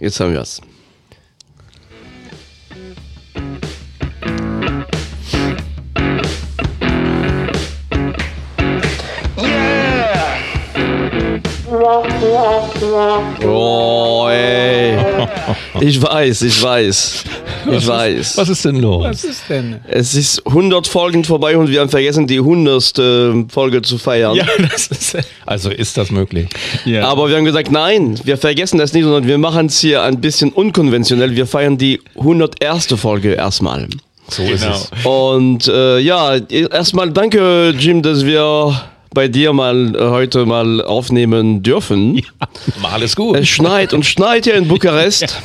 Jetzt haben wir es. Oh, ey. Ich weiß, ich weiß. Ich weiß. Was ist denn los? Was ist denn? Es ist 100 Folgen vorbei und wir haben vergessen, die 100. Folge zu feiern. Ja, das ist. Also ist das möglich? Ja. Aber wir haben gesagt, nein, wir vergessen das nicht, sondern wir machen es hier ein bisschen unkonventionell. Wir feiern die 101. Folge erstmal. So ist Genau. es. Und äh, ja, erstmal danke, Jim, dass wir bei dir mal äh, heute mal aufnehmen dürfen. Mal ist gut. Es schneit und schneit hier in Bukarest.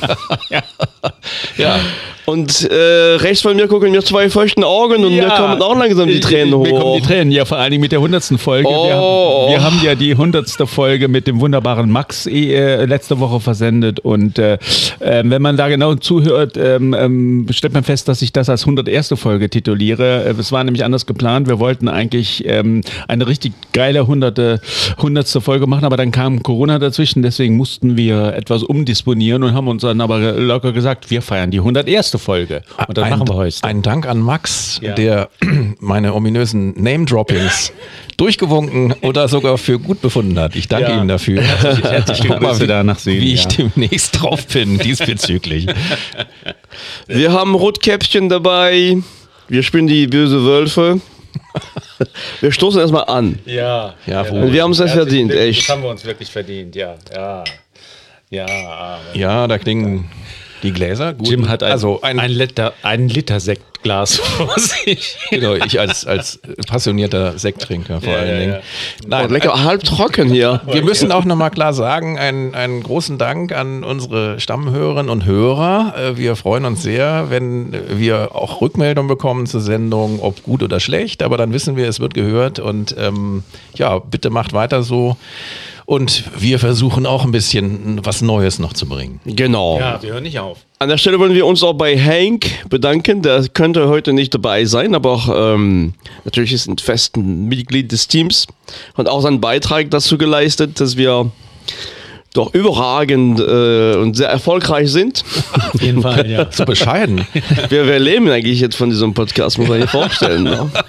Ja. Und äh, rechts von mir gucken mir zwei feuchten Augen und mir kommen auch langsam die Tränen Mir kommen hoch. die Tränen, ja, vor allen Dingen mit der 100. Folge. Wir, Oh. haben, wir haben ja die 100. Folge mit dem wunderbaren Max äh, letzte Woche versendet. Und äh, äh, wenn man da genau zuhört, ähm, ähm, stellt man fest, dass ich das als 101. Folge tituliere. Äh, Es war nämlich anders geplant. Wir wollten eigentlich ähm, eine richtig geile 100. 100. Folge machen, aber dann kam Corona dazwischen. Deswegen mussten wir etwas umdisponieren und haben uns dann aber locker gesagt, wir feiern die 101. Folge. Und das ein, machen wir heute. Ein Dank an Max, Ja. der meine ominösen Name-Droppings durchgewunken oder sogar für gut befunden hat. Ich danke Ja. ihm dafür. herzliche Guck mal, wie, da nach Süden, wie ich ja. demnächst drauf bin diesbezüglich. Wir haben Rotkäppchen dabei. Wir spielen die böse Wölfe. Wir stoßen erstmal an. Ja, Ja, Und wohl. wir haben es ja verdient, Das echt. haben wir uns wirklich verdient, ja. Ja, ja. aber- Ja, da klingen die Gläser gut. Jim hat ein, also ein, ein Liter, ein Liter Sektglas vor sich. genau, ich als, als passionierter Sekttrinker vor Ja, allen ja, Dingen. ja. Oh, Nein, lecker halb trocken hier. Wir müssen auch nochmal klar sagen, einen, einen großen Dank an unsere Stammhörerinnen und Hörer. Äh, Wir freuen uns sehr, wenn wir auch Rückmeldungen bekommen zur Sendung, ob gut oder schlecht, aber dann wissen wir, es wird gehört und ähm, ja, bitte macht weiter so. Und wir versuchen auch ein bisschen was Neues noch zu bringen. Genau. Ja, wir hören nicht auf. An der Stelle wollen wir uns auch bei Hank bedanken. Der könnte heute nicht dabei sein, aber auch ähm, natürlich ist ein festen Mitglied des Teams und auch seinen Beitrag dazu geleistet, dass wir doch überragend äh, und sehr erfolgreich sind. Auf jeden Fall, ja. So bescheiden. wir, wir leben eigentlich jetzt von diesem Podcast, muss man sich vorstellen. Ne?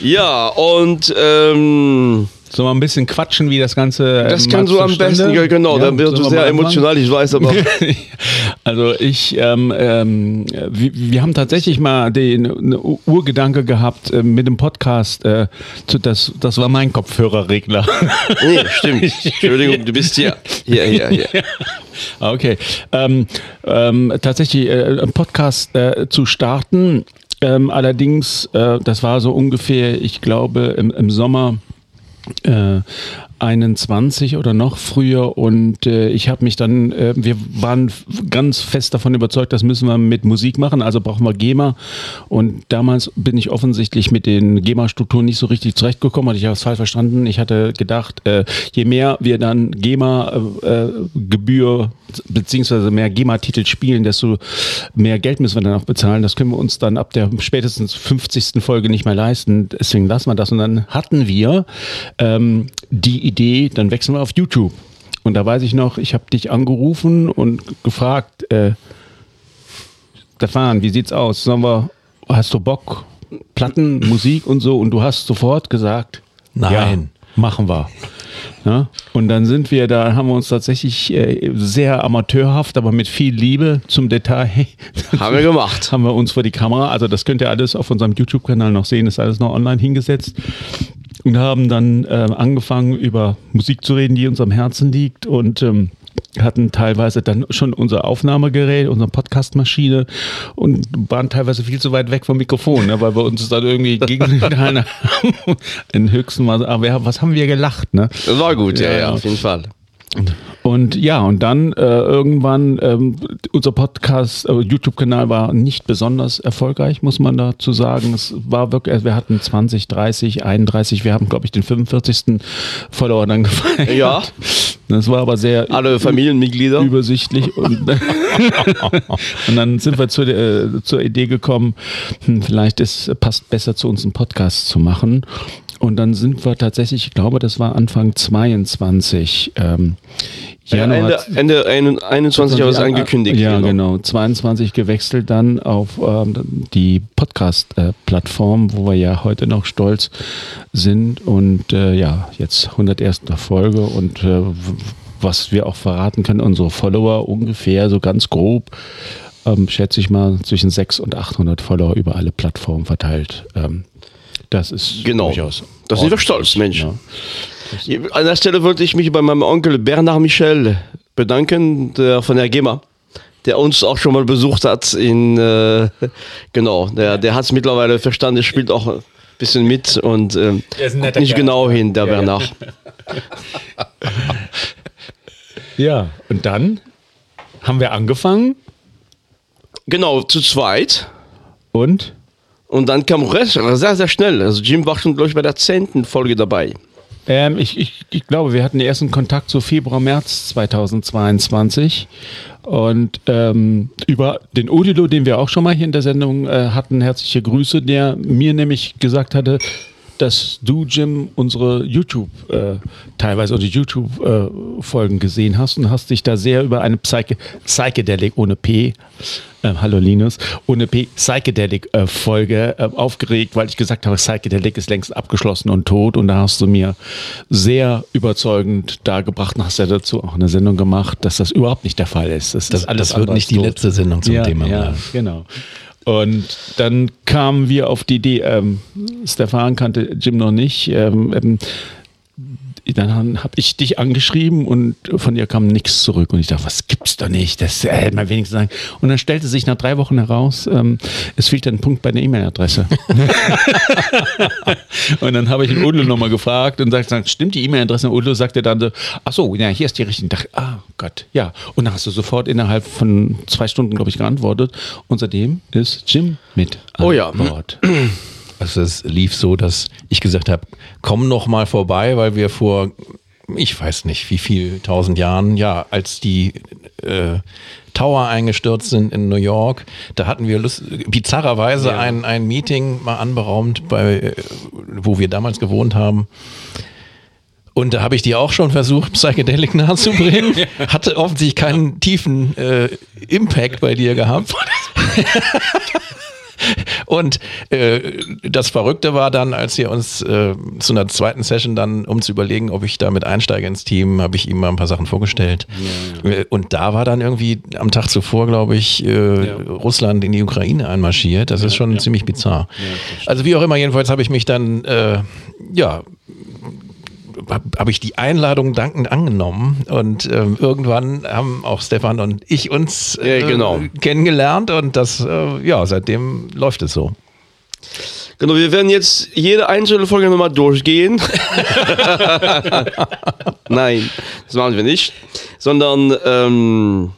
Ja, und ähm, So mal ein bisschen quatschen, wie das Ganze. äh, das kann so am besten, ja, genau, Ja, dann wird sollen es wir sehr emotional, ich weiß, aber Also ich, ähm, ähm, wir, wir haben tatsächlich mal den Urgedanke gehabt äh, mit dem Podcast. Äh, zu, das, das war mein Kopfhörerregler. nee, stimmt. Entschuldigung, du bist hier. Hier, hier, hier. Okay. Ähm, ähm, tatsächlich äh, einen Podcast äh, zu starten. Ähm, allerdings, äh, das war so ungefähr, ich glaube, im, im Sommer 呃。21 oder noch früher und äh, ich habe mich dann, äh, wir waren ganz fest davon überzeugt, das müssen wir mit Musik machen, also brauchen wir GEMA und damals bin ich offensichtlich mit den GEMA-Strukturen nicht so richtig zurechtgekommen, hatte ich das falsch verstanden. Ich hatte gedacht, äh, je mehr wir dann GEMA-Gebühr beziehungsweise mehr GEMA-Titel spielen, desto mehr Geld müssen wir dann auch bezahlen. Das können wir uns dann ab der spätestens 50. Folge nicht mehr leisten. Deswegen lassen wir das. Und dann hatten wir ähm, die Idee, dann wechseln wir auf YouTube. Und da weiß ich noch, ich habe dich angerufen und gefragt, äh, Stefan, wie sieht's aus? Sollen wir, hast du Bock? Platten, Musik und so? Und du hast sofort gesagt, Nein. ja, machen wir. Ja? Und dann sind wir, da haben wir uns tatsächlich äh, sehr amateurhaft, aber mit viel Liebe zum Detail Haben wir gemacht. haben wir uns vor die Kamera, also das könnt ihr alles auf unserem YouTube-Kanal noch sehen, ist alles noch online hingesetzt und haben dann äh, angefangen über Musik zu reden, die uns am Herzen liegt und ähm, hatten teilweise dann schon unser Aufnahmegerät, unsere Podcastmaschine und waren teilweise viel zu weit weg vom Mikrofon, ne, weil wir uns dann irgendwie gegengehalten haben. In höchsten Maße, aber wir, was haben wir gelacht, ne? Das war gut, Ja, ja, ja. auf jeden Fall. Und ja, und dann äh, irgendwann, ähm, unser Podcast, äh, YouTube-Kanal war nicht besonders erfolgreich, muss man dazu sagen. Es war wirklich, also wir hatten 20, 30, 31, wir haben, glaube ich, den 45. Follower dann gefeiert. Ja. Das war aber sehr Alle Familienmitglieder. übersichtlich. Und, und dann sind wir zu der, äh, zur Idee gekommen, hm, vielleicht ist, passt besser zu uns einen Podcast zu machen. Und dann sind wir tatsächlich, ich glaube, das war Anfang 22. Ähm, Januar, Ende, Ende 21 haben wir es angekündigt. Ja, genau. genau. 22 gewechselt dann auf ähm, die Podcast-Plattform, äh, wo wir ja heute noch stolz sind. Und äh, ja, jetzt 101. Folge und äh, was wir auch verraten können, unsere Follower ungefähr so ganz grob, ähm, schätze ich mal, zwischen 600 und 800 Follower über alle Plattformen verteilt. Ähm, das ist genau. durchaus. Das sind wir stolz, Mensch. Ja. An der Stelle wollte ich mich bei meinem Onkel Bernard Michel bedanken, der von der GEMA, der uns auch schon mal besucht hat. In, äh, genau, der, der hat es mittlerweile verstanden, spielt auch ein bisschen mit und äh, nicht Kerl. genau hin, der ja, Bernard. Ja. und dann haben wir angefangen. Genau, zu zweit. Und? Und dann kam Rest sehr, sehr schnell. Also Jim war schon, glaube ich, bei der zehnten Folge dabei. Ähm, ich, ich, ich, glaube, wir hatten den ersten Kontakt so Februar, März 2022. Und ähm, über den Odilo, den wir auch schon mal hier in der Sendung äh, hatten, herzliche Grüße, der mir nämlich gesagt hatte, dass du, Jim, unsere YouTube, äh, teilweise unsere YouTube-Folgen äh, gesehen hast und hast dich da sehr über eine Psyche Psychedelic ohne P, äh, hallo Linus, ohne P, Psychedelic-Folge äh, aufgeregt, weil ich gesagt habe, Psychedelic ist längst abgeschlossen und tot und da hast du mir sehr überzeugend dargebracht und hast ja dazu auch eine Sendung gemacht, dass das überhaupt nicht der Fall ist. Das, das, ist das wird nicht die letzte Sendung zum ja, Thema. Ja, genau. Und dann kamen wir auf die Idee, ähm, Stefan kannte Jim noch nicht, ähm, ähm, dann habe ich dich angeschrieben und von dir kam nichts zurück. Und ich dachte, was gibt's da nicht? Das äh, mal wenigstens sagen. Und dann stellte sich nach drei Wochen heraus, ähm, es fehlt ein Punkt bei der E-Mail-Adresse. und dann habe ich den Udo nochmal gefragt und sagte, stimmt die E-Mail-Adresse? Und Udo sagte dann so, ach so, ja, hier ist die richtige. Ich dachte, ah Gott, ja. Und dann hast du sofort innerhalb von zwei Stunden, glaube ich, geantwortet. Und seitdem ist Jim mit an oh ja. Bord. Also es lief so, dass ich gesagt habe, komm noch mal vorbei, weil wir vor, ich weiß nicht wie viel, tausend Jahren, ja, als die äh, Tower eingestürzt sind in New York, da hatten wir Lust, bizarrerweise ja. ein, ein Meeting mal anberaumt, bei, äh, wo wir damals gewohnt haben. Und da habe ich dir auch schon versucht, Psychedelic nahezubringen. Hatte offensichtlich keinen tiefen äh, Impact bei dir gehabt. Und äh, das Verrückte war dann, als wir uns äh, zu einer zweiten Session dann, um zu überlegen, ob ich damit einsteige ins Team, habe ich ihm mal ein paar Sachen vorgestellt. Ja, ja. Äh, und da war dann irgendwie am Tag zuvor, glaube ich, äh, ja. Russland in die Ukraine einmarschiert. Das ist schon ziemlich bizarr. also wie auch immer, jedenfalls habe ich mich dann, äh, ja, habe ich die Einladung dankend angenommen und ähm, irgendwann haben auch Stefan und ich uns äh, ja, genau. kennengelernt und das, äh, ja, seitdem läuft es so. Genau, wir werden jetzt jede einzelne Folge nochmal durchgehen. Nein, das machen wir nicht. Sondern, ähm,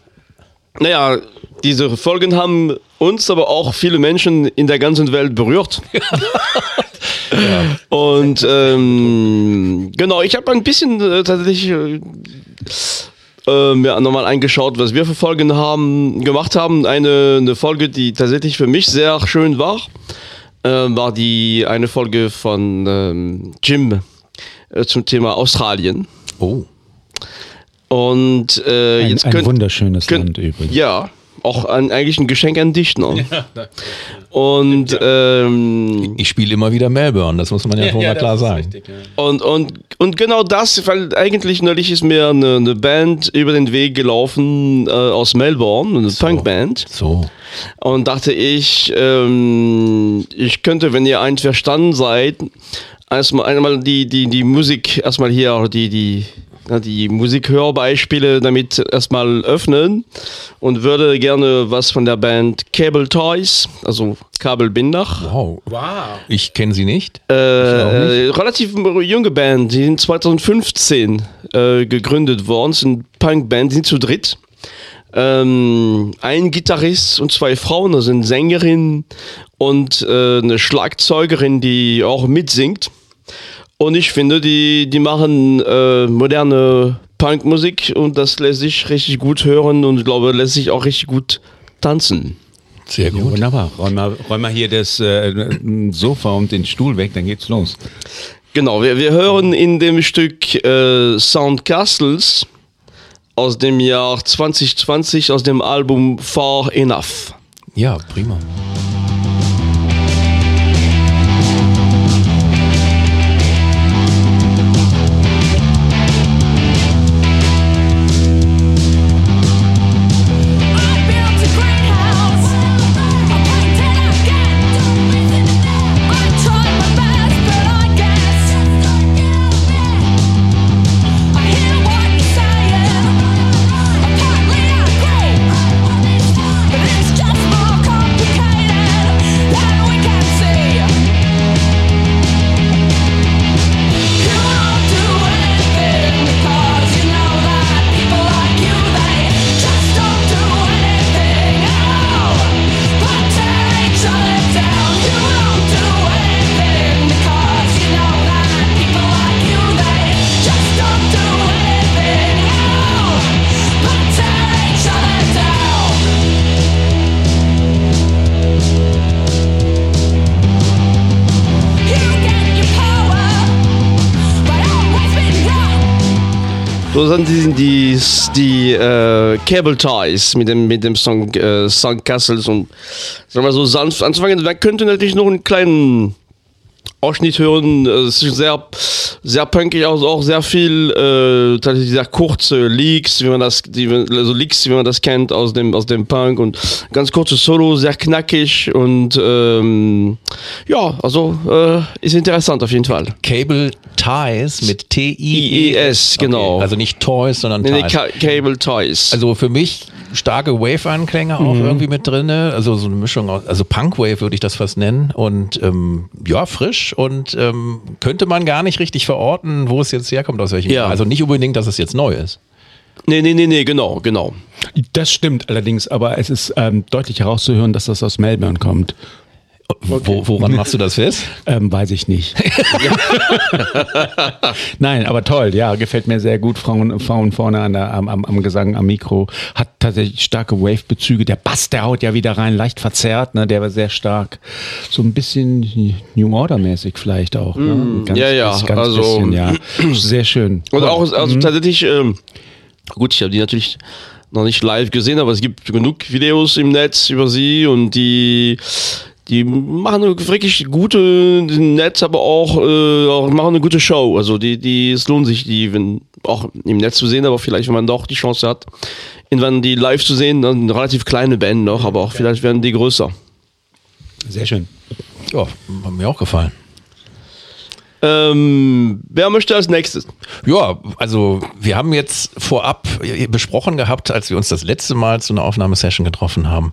naja, diese Folgen haben uns, aber auch viele Menschen in der ganzen Welt berührt. ja. Und ähm, genau, ich habe ein bisschen äh, tatsächlich äh, äh, mir nochmal eingeschaut, was wir für Folgen haben, gemacht haben. Eine, eine Folge, die tatsächlich für mich sehr schön war, äh, war die eine Folge von ähm, Jim äh, zum Thema Australien. Oh. Und äh, ein, jetzt ein könnt, wunderschönes könnt, Land übrigens. Ja, auch ein, eigentlich ein Geschenk an dich noch. Ja, und ähm, ich spiele immer wieder Melbourne, das muss man ja, ja, ja klar sagen. Richtig, und, und, und genau das, weil eigentlich neulich ist mir eine, eine Band über den Weg gelaufen äh, aus Melbourne, eine so, Punkband. So. Und dachte ich, ähm, ich könnte, wenn ihr einverstanden seid, erstmal einmal die, die, die Musik erstmal hier, die, die die Musikhörbeispiele damit erstmal öffnen und würde gerne was von der Band Cable Toys, also Kabelbinder. Wow. wow. Ich kenne sie nicht. Äh, nicht. Relativ junge Band, die sind 2015 äh, gegründet worden, sind Punkband, die sind zu dritt. Ähm, ein Gitarrist und zwei Frauen, das sind Sängerin und äh, eine Schlagzeugerin, die auch mitsingt. Und ich finde, die, die machen äh, moderne Punkmusik und das lässt sich richtig gut hören und ich glaube, lässt sich auch richtig gut tanzen. Sehr gut. Ja, wunderbar. Räum mal, räum mal hier das äh, Sofa und den Stuhl weg, dann geht's los. Genau, wir, wir hören in dem Stück äh, Sound Castles aus dem Jahr 2020 aus dem Album Far Enough. Ja, prima. Sind die, die, die äh, Cable Ties mit dem, mit dem Song äh, Song Castles und sagen wir so sanft anzufangen. Man könnte natürlich noch einen kleinen Ausschnitt hören. Es ist sehr, sehr punkig, auch, auch sehr viel, äh, tatsächlich sehr kurze Leaks, wie man das, die, also Leaks, wie man das kennt aus dem, aus dem Punk und ganz kurze Solo, sehr knackig und ähm, ja, also äh, ist interessant auf jeden Fall. Cable Ties mit T-I-E-S, genau. Okay, also nicht Toys, sondern Nee, nee, Ties. Ca Cable Ties. Also für mich starke Wave-Anklänge auch irgendwie mit drinne. Also so eine Mischung aus, also Punk-Wave würde ich das fast nennen. Und ähm, ja, frisch und ähm, könnte man gar nicht richtig verorten, wo es jetzt herkommt, aus welchem Ja. Jahr. Also nicht unbedingt, dass es jetzt neu ist. nee, nee, nee, nee, genau, genau. Das stimmt allerdings, aber es ist ähm, deutlich herauszuhören, dass das aus Melbourne kommt. Wo, woran machst du das fest? Ähm, weiß ich nicht. Nein, aber toll, ja, gefällt mir sehr gut. Frauen, Frauen vorne an der, am, am, am Gesang, am Mikro, hat tatsächlich starke Wave-Bezüge. Der Bass, der haut ja wieder rein, leicht verzerrt, ne, der war sehr stark. So ein bisschen New Order-mäßig vielleicht auch. Ne? Ganz, ja, ja, ganz also- bisschen, ja. Sehr schön. Und auch, also tatsächlich, ähm, gut, ich habe die natürlich noch nicht live gesehen, aber es gibt genug Videos im Netz über sie und die, die machen eine wirklich gute, Netz, aber auch, äh, auch machen eine gute Show. Also die, die, es lohnt sich, die wenn, auch im Netz zu sehen, aber vielleicht, wenn man doch die Chance hat, irgendwann die live zu sehen, dann eine relativ kleine Band noch, aber auch vielleicht werden die größer. Sehr schön. Ja, hat mir auch gefallen. Ähm, wer möchte als nächstes? Ja, also wir haben jetzt vorab besprochen gehabt, als wir uns das letzte Mal zu einer Aufnahmesession getroffen haben,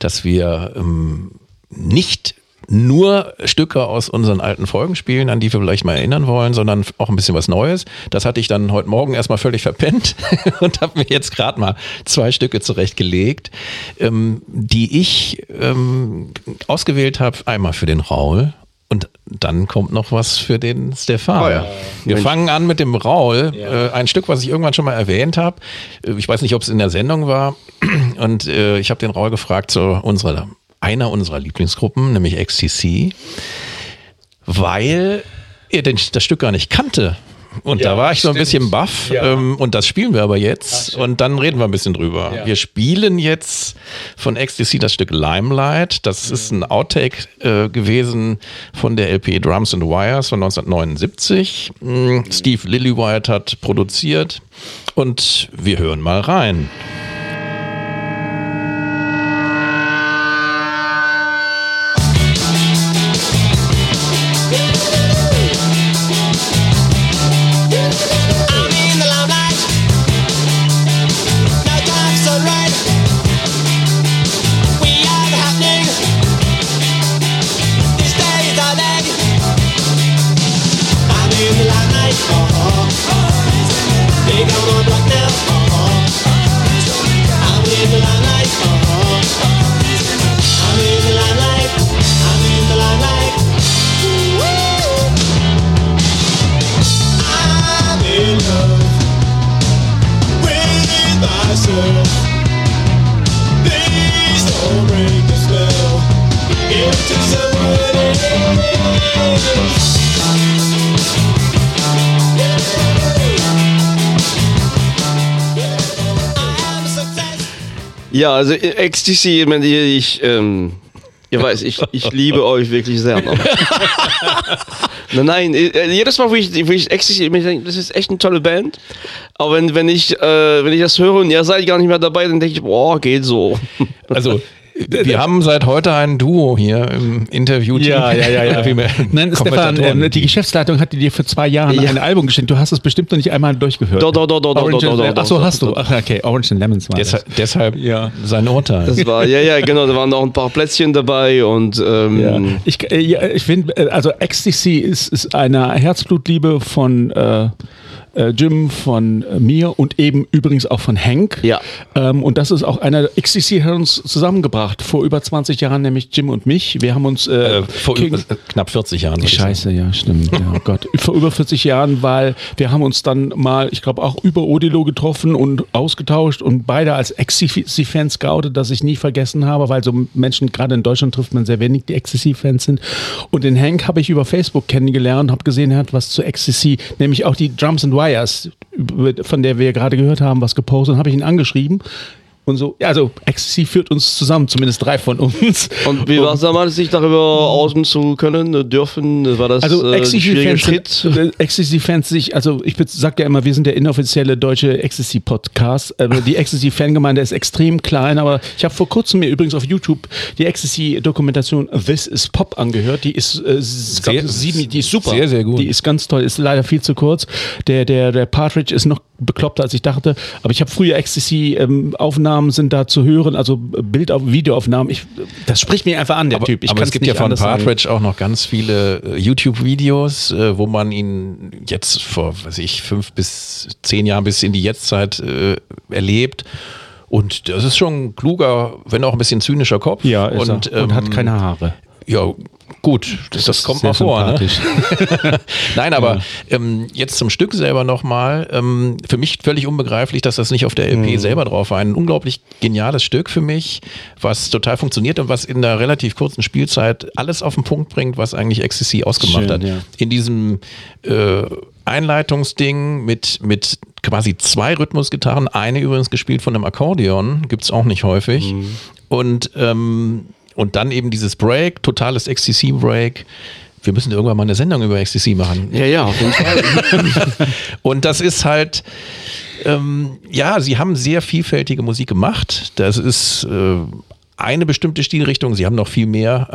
dass wir ähm, nicht nur Stücke aus unseren alten Folgen spielen, an die wir vielleicht mal erinnern wollen, sondern auch ein bisschen was Neues. Das hatte ich dann heute Morgen erstmal völlig verpennt und habe mir jetzt gerade mal zwei Stücke zurechtgelegt, ähm, die ich ähm, ausgewählt habe. Einmal für den Raul und dann kommt noch was für den Stefan. Oh ja. Wir Mensch. fangen an mit dem Raul. Äh, ein Stück, was ich irgendwann schon mal erwähnt habe. Äh, Ich weiß nicht, ob es in der Sendung war. Und äh, ich habe den Raul gefragt zu unserer, einer unserer Lieblingsgruppen, nämlich XTC, weil er das Stück gar nicht kannte. Und da war ich so ein bisschen baff. Ähm, und das spielen wir aber jetzt. und dann reden wir ein bisschen drüber. Wir spielen jetzt von XTC das Stück Limelight. Das ist ein Outtake äh, gewesen von der LP Drums and Wires von 1979. Mm, Steve Lillywhite hat produziert. Und wir hören mal rein. Ja, also äh, Ecstasy, ich, meine, ich ähm, ihr weiß, ich, ich liebe euch wirklich sehr. Ne? nein, nein, äh, jedes Mal, wo ich, wo ich Ecstasy, ich denke, das ist echt eine tolle Band. Aber wenn, wenn, ich, äh, wenn ich das höre und ihr seid gar nicht mehr dabei, dann denke ich, boah, geht so. Also, wir haben seit heute ein Duo hier im Interview. Ja, ja, ja, ja. Wie wir- Nein, Stefan, Kommentatoren. äh, die Geschäftsleitung hat dir vor zwei Jahren Ja. ein Album geschenkt. Du hast es bestimmt noch nicht einmal durchgehört. Doch, doch, doch, doch, doch, Orange doch, and doch, Lemon- doch, Ach so, hast du. Ach, okay, Orange and Lemons war Deshalb, das. deshalb Ja. sein Urteil. Das war, ja, ja, genau, da waren noch ein paar Plätzchen dabei und ähm, Ja. Ich, äh, ja, ich finde, äh, also Ecstasy ist, ist eine Herzblutliebe von äh, äh, Jim, von äh, mir und eben übrigens auch von Hank. Ja. Ähm, und das ist auch einer, Ecstasy hat uns zusammengebracht, vor über 20 Jahren, nämlich Jim und mich. Wir haben uns äh, äh, vor King- über, knapp 40 Jahren. Scheiße, ja, stimmt. Ja, oh Gott. Vor über 40 Jahren, weil wir haben uns dann mal, ich glaube, auch über Odilo getroffen und ausgetauscht und beide als Ecstasy-Fans scoutet, das ich nie vergessen habe, weil so Menschen, gerade in Deutschland trifft man sehr wenig, die Ecstasy-Fans sind. Und den Hank habe ich über Facebook kennengelernt, habe gesehen, er hat was zu Ecstasy, nämlich auch die Drums and Wires, über- von der wir gerade gehört haben, was gepostet habe ich ihn angeschrieben. Und so, ja, also Ecstasy führt uns zusammen, zumindest drei von uns. Und wie war es damals, sich darüber außen zu können, dürfen? War das Also äh, Ecstasy-Fans sind- äh, Ecstasy-Fans sich, also ich sag ja immer, wir sind der inoffizielle deutsche Ecstasy-Podcast. Äh, die Ecstasy-Fangemeinde ist extrem klein, aber ich habe vor kurzem mir übrigens auf YouTube die Ecstasy-Dokumentation This is Pop angehört. Die ist, äh, Sehr- glaub, sieben, die ist super. sehr, sehr gut. Die ist ganz toll, ist leider viel zu kurz. Der, der, der Partridge ist noch bekloppter, als ich dachte. Aber ich habe früher Ecstasy-Aufnahmen sind da zu hören, also Bild- Videoaufnahmen. Ich, das spricht mich einfach an, der aber, Typ. Ich aber es gibt ja von. Partridge auch noch ganz viele äh, YouTube-Videos, äh, wo man ihn jetzt vor, weiß ich, fünf bis zehn Jahren bis in die Jetztzeit äh, erlebt. Und das ist schon ein kluger, wenn auch ein bisschen zynischer Kopf. Ja, ist und, er. und hat ähm, keine Haare. Ja, gut, das, das kommt mal vor. Ne? Nein, aber ähm, jetzt zum Stück selber nochmal. Ähm, für mich völlig unbegreiflich, dass das nicht auf der Mhm. LP selber drauf war. Ein unglaublich geniales Stück für mich, was total funktioniert und was in einer relativ kurzen Spielzeit alles auf den Punkt bringt, was eigentlich Ecstasy ausgemacht Schön, hat. ja. In diesem äh, Einleitungsding mit, mit quasi zwei Rhythmusgitarren, eine übrigens gespielt von einem Akkordeon, gibt's auch nicht häufig. Mhm. Und, ähm, und dann eben dieses Break, totales Ecstasy-Break. Wir müssen irgendwann mal eine Sendung über Ecstasy machen. Ja, ja, auf jeden Fall. Und das ist halt, ähm, ja, sie haben sehr vielfältige Musik gemacht. Das ist äh, eine bestimmte Stilrichtung. Sie haben noch viel mehr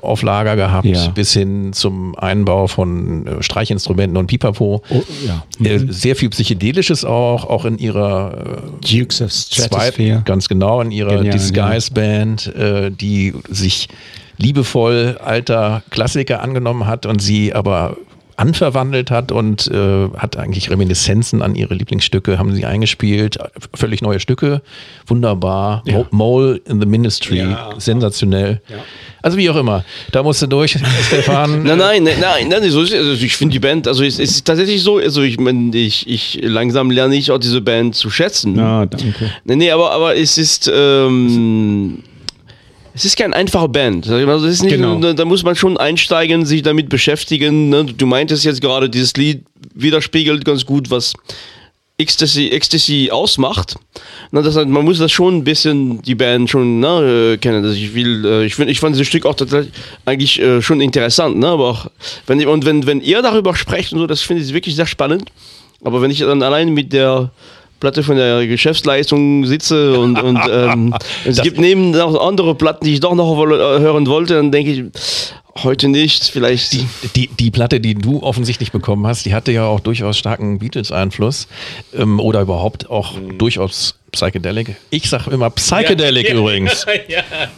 äh, auf Lager gehabt, Ja. bis hin zum Einbau von äh, Streichinstrumenten und Pipapo. Oh, ja. Äh, sehr viel Psychedelisches auch, auch in ihrer äh, Dukes of Stratosphere. ganz genau, in ihrer Genial, Disguise-Band, äh, die sich liebevoll alter Klassiker angenommen hat und sie aber anverwandelt hat und äh, hat eigentlich Reminiszenzen an ihre Lieblingsstücke, haben sie eingespielt, völlig neue Stücke, wunderbar, Ja. Mo- Mole in the Ministry, Ja. sensationell. Also wie auch immer, da musst du durch, Stefan. Nein, nein, nein, nein, nein so ist, also ich finde die Band, also es, ist tatsächlich so, also ich meine, ich, ich langsam lerne ich auch diese Band zu schätzen. Ah, danke. Nee, nee, aber, aber es ist, ähm, es ist kein einfache Band. Also es ist nicht, Genau. da, da muss man schon einsteigen, sich damit beschäftigen. Ne? Du meintest jetzt gerade, dieses Lied widerspiegelt ganz gut, was Ecstasy, Ecstasy ausmacht. Na, das heißt, man muss das schon ein bisschen, die Band schon ne, äh, kennen. Also ich will, äh, ich, find, ich fand dieses Stück auch tatsächlich eigentlich äh, schon interessant, ne? Aber auch, wenn, und wenn, wenn ihr darüber sprecht und so, das finde ich wirklich sehr spannend. Aber wenn ich dann allein mit der Platte von der Geschäftsleistung sitze und, und ähm, es Das- gibt neben noch andere Platten, die ich doch noch äh, hören wollte, dann denke ich, heute nicht, vielleicht. Die, die, die Platte, die du offensichtlich bekommen hast, die hatte ja auch durchaus starken Beatles-Einfluss ähm, oder überhaupt auch durchaus Psychedelic. Ich sag immer Psychedelic übrigens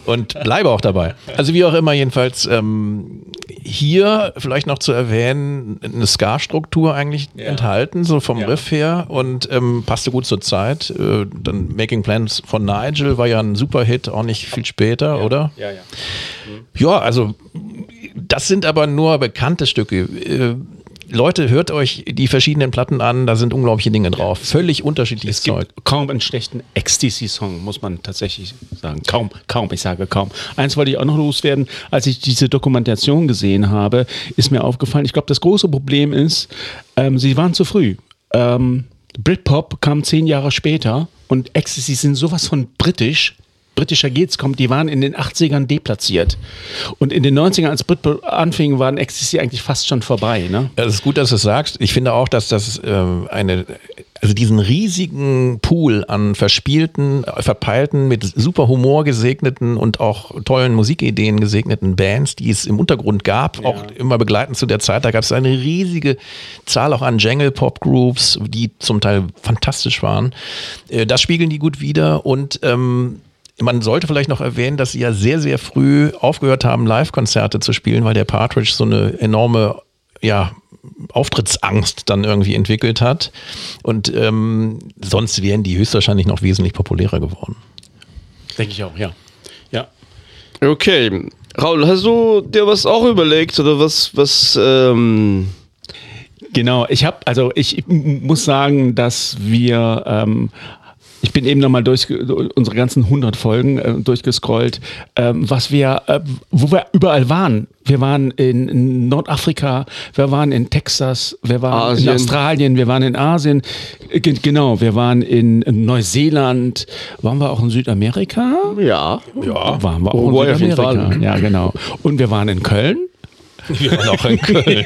und bleibe auch dabei. Also wie auch immer, jedenfalls ähm, hier vielleicht noch zu erwähnen, eine Ska-Struktur eigentlich enthalten, so vom Riff her und ähm, passte gut zur Zeit. Äh, dann Making Plans von Nigel war ja ein Superhit, auch nicht viel später, oder? Ja, ja. Ja, also das sind aber nur bekannte Stücke. Äh, Leute, hört euch die verschiedenen Platten an, da sind unglaubliche Dinge drauf. Völlig unterschiedliches Es gibt Zeug. kaum einen schlechten Ecstasy-Song, muss man tatsächlich sagen. Kaum, kaum, ich sage kaum. Eins wollte ich auch noch loswerden. Als ich diese Dokumentation gesehen habe, ist mir aufgefallen, ich glaube, das große Problem ist, ähm, sie waren zu früh. Ähm, Britpop kam zehn Jahre später und Ecstasy sind sowas von britisch. Britischer geht's kommt, die waren in den 80ern deplatziert. Und in den 90ern, als Britpop anfing, waren Ecstasy eigentlich fast schon vorbei. Ne? Ja, Es ist gut, dass du es sagst. Ich finde auch, dass das ähm, eine, also diesen riesigen Pool an verspielten, verpeilten, mit super Humor gesegneten und auch tollen Musikideen gesegneten Bands, die es im Untergrund gab, auch immer begleitend zu der Zeit. Da gab es eine riesige Zahl auch an Jangle-Pop-Groups, die zum Teil fantastisch waren. Äh, das spiegeln die gut wider und ähm, man sollte vielleicht noch erwähnen, dass sie ja sehr, sehr früh aufgehört haben, Live-Konzerte zu spielen, weil der Partridge so eine enorme, ja, Auftrittsangst dann irgendwie entwickelt hat. Und ähm, sonst wären die höchstwahrscheinlich noch wesentlich populärer geworden. Denke ich auch, ja. Ja. Okay. Raul, hast du dir was auch überlegt oder was, was, ähm, Genau, ich habe, also ich muss sagen, dass wir, ähm, ich bin eben nochmal durch unsere ganzen 100 Folgen äh, durchgescrollt, ähm, was wir, äh, wo wir überall waren. Wir waren in, in Nordafrika, wir waren in Texas, wir waren Asien. in Australien, wir waren in Asien, äh, ge- genau, wir waren in, in Neuseeland, waren wir auch in Südamerika? ja. Ja, Waren wir auch Uruguay in auf jeden Südamerika. Ja, genau. Und wir waren in Köln. Wir waren auch in Köln.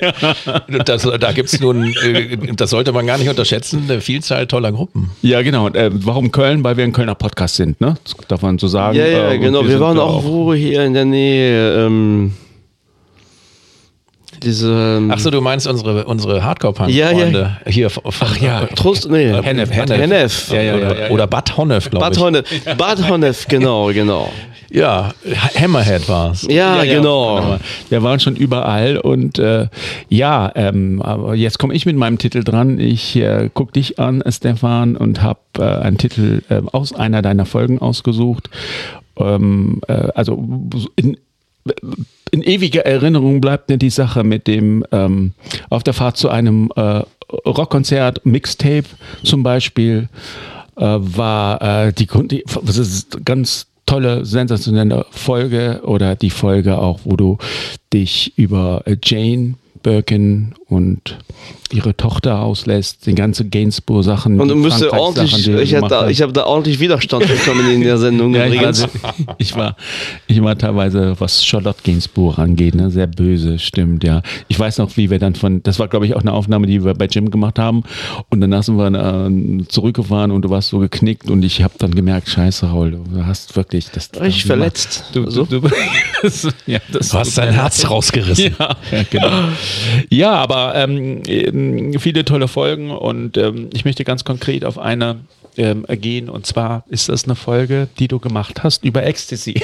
das, da gibt es nun, äh, das sollte man gar nicht unterschätzen, eine Vielzahl toller Gruppen. Ja, genau. Und, äh, warum Köln? Weil wir ein Kölner Podcast sind, ne? Das darf man so sagen. Ja, ja, Äh, genau. Wir, sind waren da auch wo hier in der Nähe, ähm, diese, ähm, Ach so, du meinst unsere, unsere Hardcore-Punk-Freunde Ja, hier von, Ach ja. Trost, nee, Hennef, Bad Hennef. Hennef. Ja, ja, ja, oder, ja, ja. oder Bad Honnef, glaube Bad ich. Honnef, Bad Honnef, genau, genau. Ja, Hammerhead war's. Ja, genau. Wir waren schon überall und äh, ja, ähm, aber jetzt komme ich mit meinem Titel dran. Ich äh, guck dich an, Stefan, und habe äh, einen Titel äh, aus einer deiner Folgen ausgesucht. Ähm, äh, also in, in ewiger Erinnerung bleibt mir die Sache mit dem ähm, auf der Fahrt zu einem äh, Rockkonzert, Mixtape zum Beispiel, äh, war äh, die, die das ist ganz tolle, sensationelle Folge oder die Folge auch, wo du dich über äh, Jane Birkin und ihre Tochter auslässt, die ganze Gainsbourg-Sachen. Und du müsste Frankreich-Sachen, ordentlich, ich, da, ich habe da ordentlich Widerstand bekommen in der Sendung Ja, ich, war, übrigens. ich, war, ich war teilweise, was Charlotte Gainsbourg angeht, ne, sehr böse, stimmt, ja. Ich weiß noch, wie wir dann von, das war glaube ich auch eine Aufnahme, die wir bei Jim gemacht haben und danach sind wir äh, zurückgefahren und du warst so geknickt und ich habe dann gemerkt, scheiße Raul, du hast wirklich das. Richtig verletzt. Du, du, du, ja, das Du hast dein Herz rausgerissen. ja, ja, genau. Ja, aber ähm, ähm, viele tolle Folgen und ähm, ich möchte ganz konkret auf eine ähm, gehen und zwar ist das eine Folge, die du gemacht hast über Ecstasy.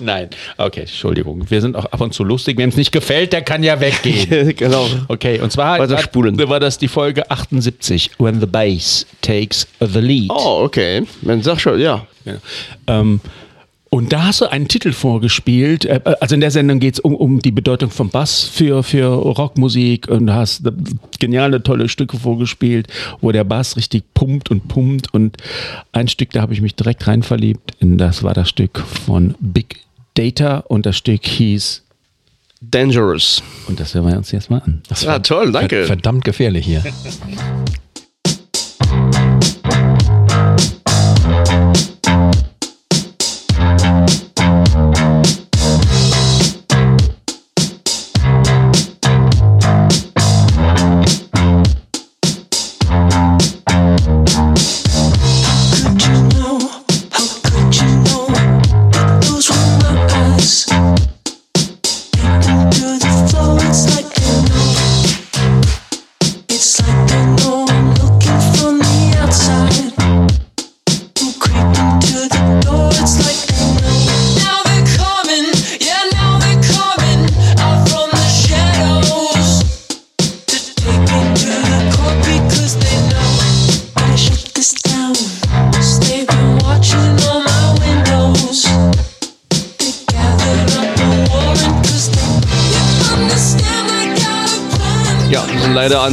Nein, okay, Entschuldigung. Wir sind auch ab und zu lustig. Wem es nicht gefällt, der kann ja weggehen. genau. Okay, und zwar Weiter war, spulen. war das die Folge 78, When the Bass Takes the Lead. Oh, okay. Man sagt schon, ja. Ja. Ähm, und da hast du einen Titel vorgespielt. äh, Also in der Sendung geht es um, um die Bedeutung vom Bass für, für Rockmusik und du hast geniale, tolle Stücke vorgespielt, wo der Bass richtig pumpt und pumpt. Und ein Stück, da habe ich mich direkt rein verliebt. Und das war das Stück von Big Data und das Stück hieß, Dangerous. und das hören wir uns jetzt mal an. Ja, toll, danke. Verdammt gefährlich hier.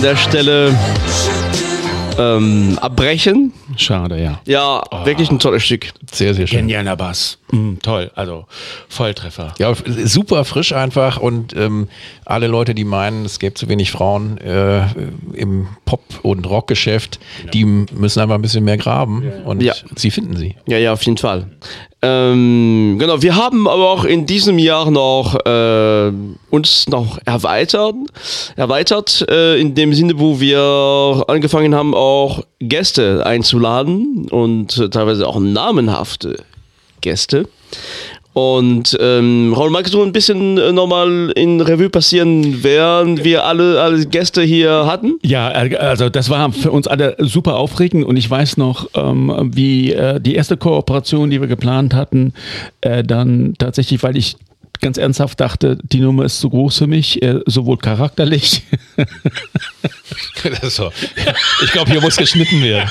der Stelle ähm, abbrechen. Schade, ja. Ja, wirklich ein tolles Stück. Sehr, sehr schön. Genialer Bass. Mm, toll, also Volltreffer. Ja, super frisch einfach und ähm, alle Leute, die meinen, es gäbe zu wenig Frauen äh, im Pop- und Rockgeschäft, die müssen einfach ein bisschen mehr graben und Ja. sie finden sie. Ja, ja, auf jeden Fall. Ähm, genau, wir haben aber auch in diesem Jahr noch äh, uns noch erweitert, erweitert äh, in dem Sinne, wo wir angefangen haben, auch Gäste einzuladen und äh, teilweise auch namenhafte Gäste. Und ähm, Raul, magst du ein bisschen äh, nochmal in Revue passieren, während wir alle, alle Gäste hier hatten? Ja, äh, also das war für uns alle super aufregend und ich weiß noch, ähm, wie äh, die erste Kooperation, die wir geplant hatten, äh, dann tatsächlich, weil ich ganz ernsthaft dachte, die Nummer ist zu groß für mich, äh, sowohl charakterlich so. Ich glaube, hier muss geschnitten werden.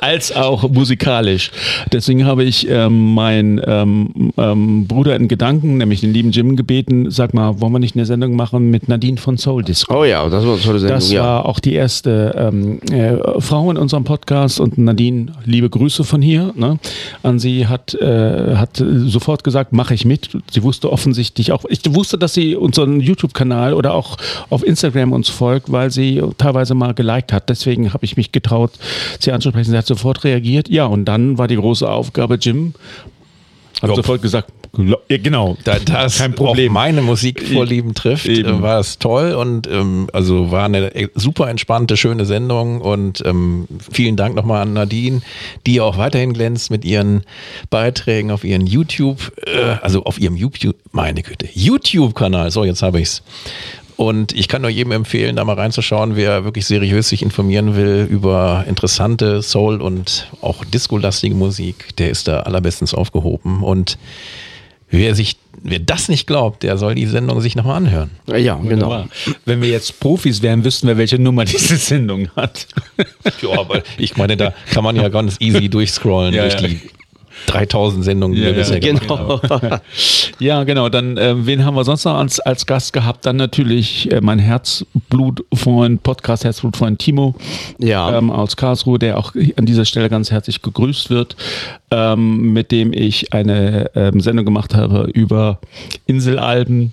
als auch musikalisch. Deswegen habe ich ähm, meinen ähm, ähm, Bruder in Gedanken, nämlich den lieben Jim, gebeten, sag mal, wollen wir nicht eine Sendung machen mit Nadine von Soul Disco? Oh ja, das war eine tolle Sendung. Das ja. war auch die erste ähm, äh, Frau in unserem Podcast und Nadine, liebe Grüße von hier. Ne? An sie hat, äh, hat sofort gesagt, mache ich mit. Sie wusste offensichtlich auch, ich wusste, dass sie unseren YouTube-Kanal oder auch auf Instagram uns folgt, weil sie teilweise mal geliked hat. Deswegen habe ich mich getraut, sie anzusprechen. Sie hat sofort reagiert. Ja, und dann war die große Aufgabe, Jim hat Ja. sofort gesagt, genau, Da das kein Problem. auch meine Musikvorlieben trifft, Eben. äh, war es toll und ähm, also war eine äh, super entspannte, schöne Sendung und ähm, vielen Dank nochmal an Nadine, die auch weiterhin glänzt mit ihren Beiträgen auf ihren YouTube, äh, also auf ihrem YouTube, meine Güte, YouTube-Kanal, so jetzt habe ich's. Und ich kann nur jedem empfehlen, da mal reinzuschauen, wer wirklich seriös sich informieren will über interessante Soul- und auch Disco-lastige Musik, der ist da allerbestens aufgehoben. Und wer sich, wer das nicht glaubt, der soll die Sendung sich nochmal anhören. Ja, genau. Wenn wir jetzt Profis wären, wüssten wir, welche Nummer diese Sendung hat. Ja, aber ich meine, da kann man ja ganz easy durchscrollen Ja, durch ja. Die 3000 Sendungen, die Ja, wir ja, haben. Genau. Ja, genau. Dann, äh, wen haben wir sonst noch als, als Gast gehabt? Dann natürlich äh, mein Herzblutfreund, Podcast Herzblutfreund Timo Ja. ähm, aus Karlsruhe, der auch an dieser Stelle ganz herzlich gegrüßt wird, ähm, mit dem ich eine ähm, Sendung gemacht habe über Inselalben.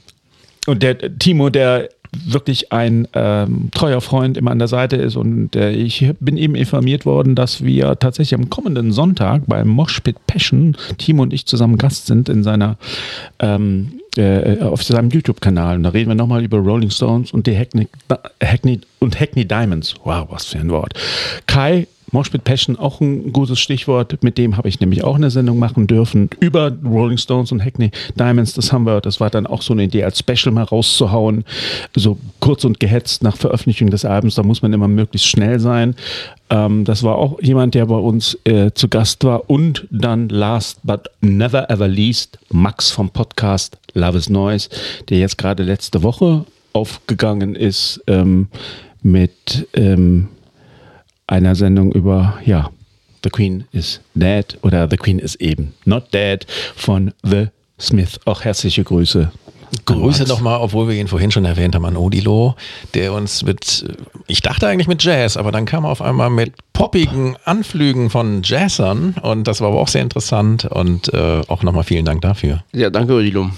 Und der Timo, der wirklich ein ähm, treuer Freund immer an der Seite ist und äh, ich bin eben informiert worden, dass wir tatsächlich am kommenden Sonntag beim Moshpit Passion, Timo und ich zusammen Gast sind in seiner ähm, äh, auf seinem YouTube-Kanal und da reden wir nochmal über Rolling Stones und die Hackney, Hackney und Hackney Diamonds. Wow, was für ein Wort. Kai Moshpit Passion, auch ein gutes Stichwort. Mit dem habe ich nämlich auch eine Sendung machen dürfen über Rolling Stones und Hackney Diamonds. Das haben wir, das war dann auch so eine Idee, als Special mal rauszuhauen. So kurz und gehetzt nach Veröffentlichung des Albums. Da muss man immer möglichst schnell sein. Ähm, das war auch jemand, der bei uns äh, zu Gast war. Und dann last but never ever least Max vom Podcast Love is Noise, der jetzt gerade letzte Woche aufgegangen ist ähm, mit ähm, einer Sendung über, ja, The Queen is Dead oder The Queen is eben not dead von The Smith. Auch herzliche Grüße. Grüße nochmal, obwohl wir ihn vorhin schon erwähnt haben, an Odilo, der uns mit, ich dachte eigentlich mit Jazz, aber dann kam er auf einmal mit poppigen Anflügen von Jazzern und das war aber auch sehr interessant und äh, auch nochmal vielen Dank dafür. Ja, danke, Odilo.